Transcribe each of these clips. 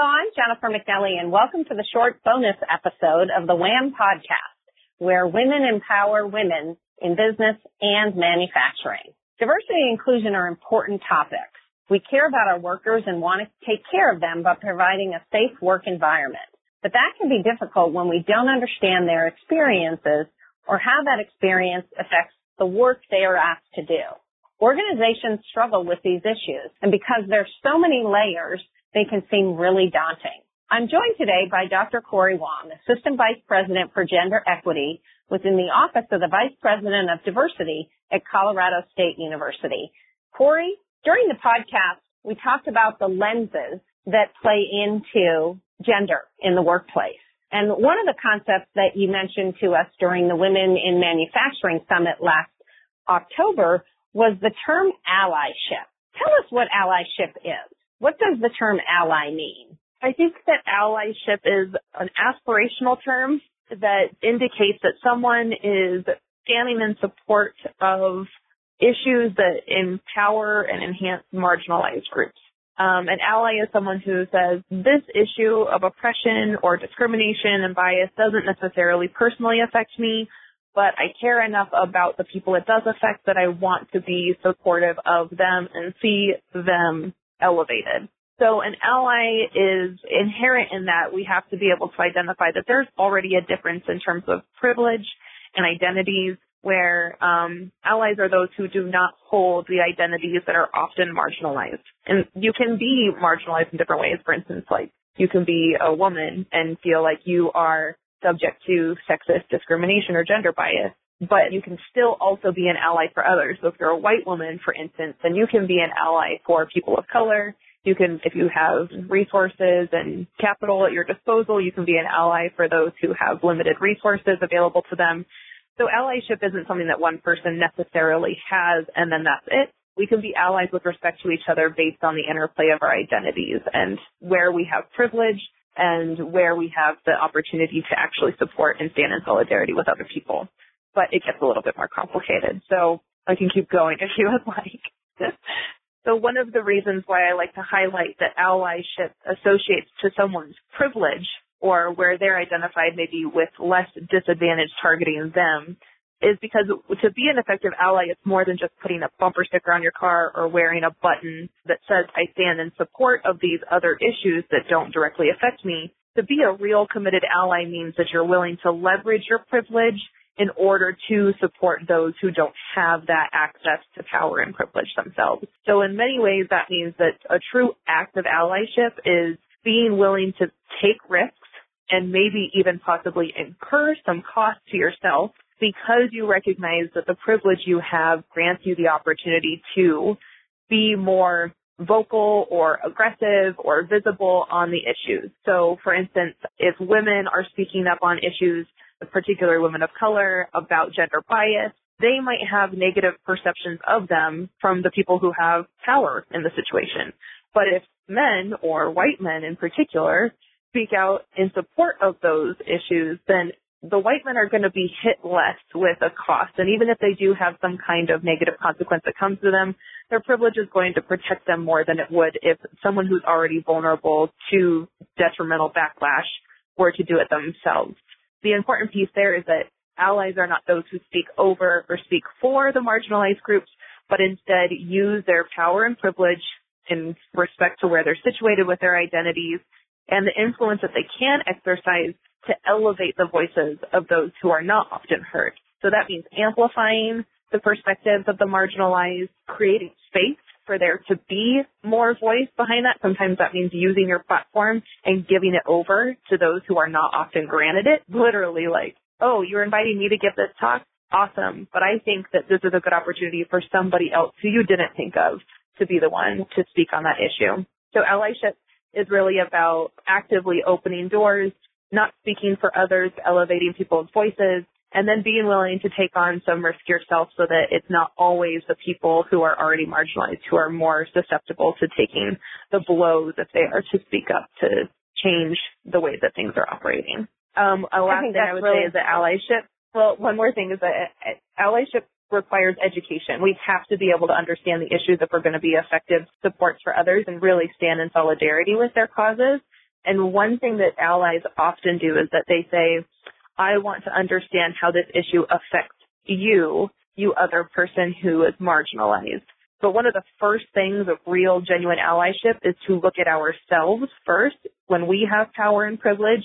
Hello, I'm Jennifer McNelly and welcome to the short bonus episode of the WHAM podcast, where women empower women in business and manufacturing. Diversity and inclusion are important topics. We care about our workers and want to take care of them by providing a safe work environment. But that can be difficult when we don't understand their experiences or how that experience affects the work they are asked to do. Organizations struggle with these issues, and because there's so many layers, they can seem really daunting. I'm joined today by Dr. Cori Wong, Assistant Vice President for Gender Equity within the Office of the Vice President of Diversity at Colorado State University. Cori, during the podcast, we talked about the lenses that play into gender in the workplace. And one of the concepts that you mentioned to us during the Women in Manufacturing Summit last October was the term allyship. Tell us what allyship is. What does the term ally mean? I think that allyship is an aspirational term that indicates that someone is standing in support of issues that empower and enhance marginalized groups. Um, an ally is someone who says this issue of oppression or discrimination and bias doesn't necessarily personally affect me, but I care enough about the people it does affect that I want to be supportive of them and see them elevated. So an ally is inherent in that we have to be able to identify that there's already a difference in terms of privilege and identities where um, allies are those who do not hold the identities that are often marginalized. And you can be marginalized in different ways. For instance, like you can be a woman and feel like you are subject to sexist discrimination or gender bias, but you can still also be an ally for others. So if you're a white woman, for instance, then you can be an ally for people of color. You can, if you have resources and capital at your disposal, you can be an ally for those who have limited resources available to them. So allyship isn't something that one person necessarily has and then that's it. We can be allies with respect to each other based on the interplay of our identities and where we have privilege and where we have the opportunity to actually support and stand in solidarity with other people. But it gets a little bit more complicated. So I can keep going if you would like. so one of the reasons why I like to highlight that allyship associates to someone's privilege or where they're identified maybe with less disadvantage targeting them is because to be an effective ally, it's more than just putting a bumper sticker on your car or wearing a button that says, I stand in support of these other issues that don't directly affect me. To be a real committed ally means that you're willing to leverage your privilege in order to support those who don't have that access to power and privilege themselves. So in many ways, that means that a true act of allyship is being willing to take risks and maybe even possibly incur some cost to yourself because you recognize that the privilege you have grants you the opportunity to be more vocal or aggressive or visible on the issues. So for instance, if women are speaking up on issues, particularly women of color, about gender bias, they might have negative perceptions of them from the people who have power in the situation. But if men or white men in particular speak out in support of those issues, then the white men are going to be hit less with a cost. And even if they do have some kind of negative consequence that comes to them, their privilege is going to protect them more than it would if someone who's already vulnerable to detrimental backlash were to do it themselves. The important piece there is that allies are not those who speak over or speak for the marginalized groups, but instead use their power and privilege in respect to where they're situated with their identities and the influence that they can exercise to elevate the voices of those who are not often heard. So that means amplifying the perspectives of the marginalized, creating space for there to be more voice behind that. Sometimes that means using your platform and giving it over to those who are not often granted it. Literally like, oh, you're inviting me to give this talk? Awesome. But I think that this is a good opportunity for somebody else who you didn't think of to be the one to speak on that issue. So allyship is really about actively opening doors, not speaking for others, elevating people's voices, and then being willing to take on some risk yourself so that it's not always the people who are already marginalized who are more susceptible to taking the blows if they are to speak up to change the way that things are operating. Um, a last thing I would really... say is that allyship. Well, one more thing is that allyship requires education. We have to be able to understand the issues if we're going to be effective supports for others and really stand in solidarity with their causes. And one thing that allies often do is that they say, I want to understand how this issue affects you, you other person who is marginalized. But one of the first things of real genuine allyship is to look at ourselves first when we have power and privilege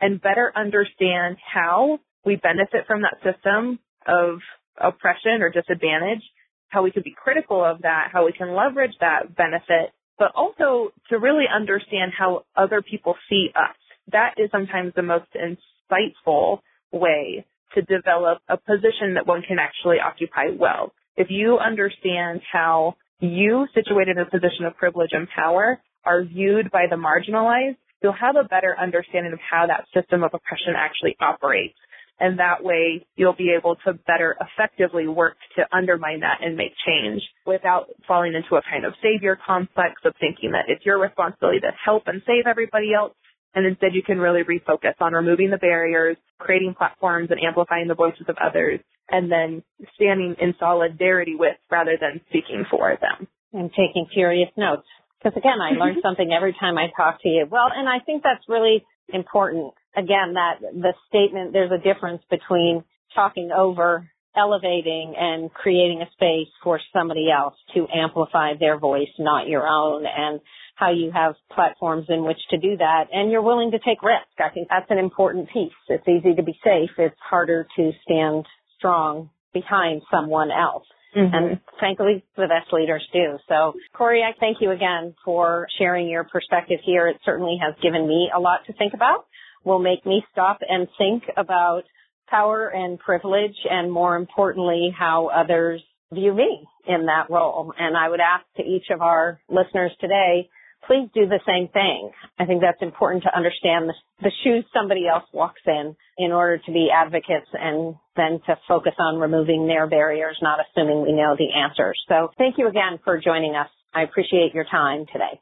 and better understand how we benefit from that system of oppression or disadvantage, how we could be critical of that, how we can leverage that benefit, but also to really understand how other people see us. That is sometimes the most insightful way to develop a position that one can actually occupy well. If you understand how you, situated in a position of privilege and power, are viewed by the marginalized, you'll have a better understanding of how that system of oppression actually operates. And that way you'll be able to better effectively work to undermine that and make change without falling into a kind of savior complex of thinking that it's your responsibility to help and save everybody else. And instead you can really refocus on removing the barriers, creating platforms and amplifying the voices of others, and then standing in solidarity with rather than speaking for them. And taking furious notes. Because again, I learn mm-hmm. something every time I talk to you. Well, and I think that's really important. Again, that the statement, there's a difference between talking over, elevating, and creating a space for somebody else to amplify their voice, not your own. And how you have platforms in which to do that and you're willing to take risk. I think that's an important piece. It's easy to be safe. It's harder to stand strong behind someone else. Mm-hmm. And frankly, the best leaders do. So, Cori, I thank you again for sharing your perspective here. It certainly has given me a lot to think about. Will make me stop and think about power and privilege and more importantly, how others view me in that role. And I would ask to each of our listeners today, please do the same thing. I think that's important to understand the, the, shoes somebody else walks in in order to be advocates and then to focus on removing their barriers, not assuming we know the answers. So thank you again for joining us. I appreciate your time today.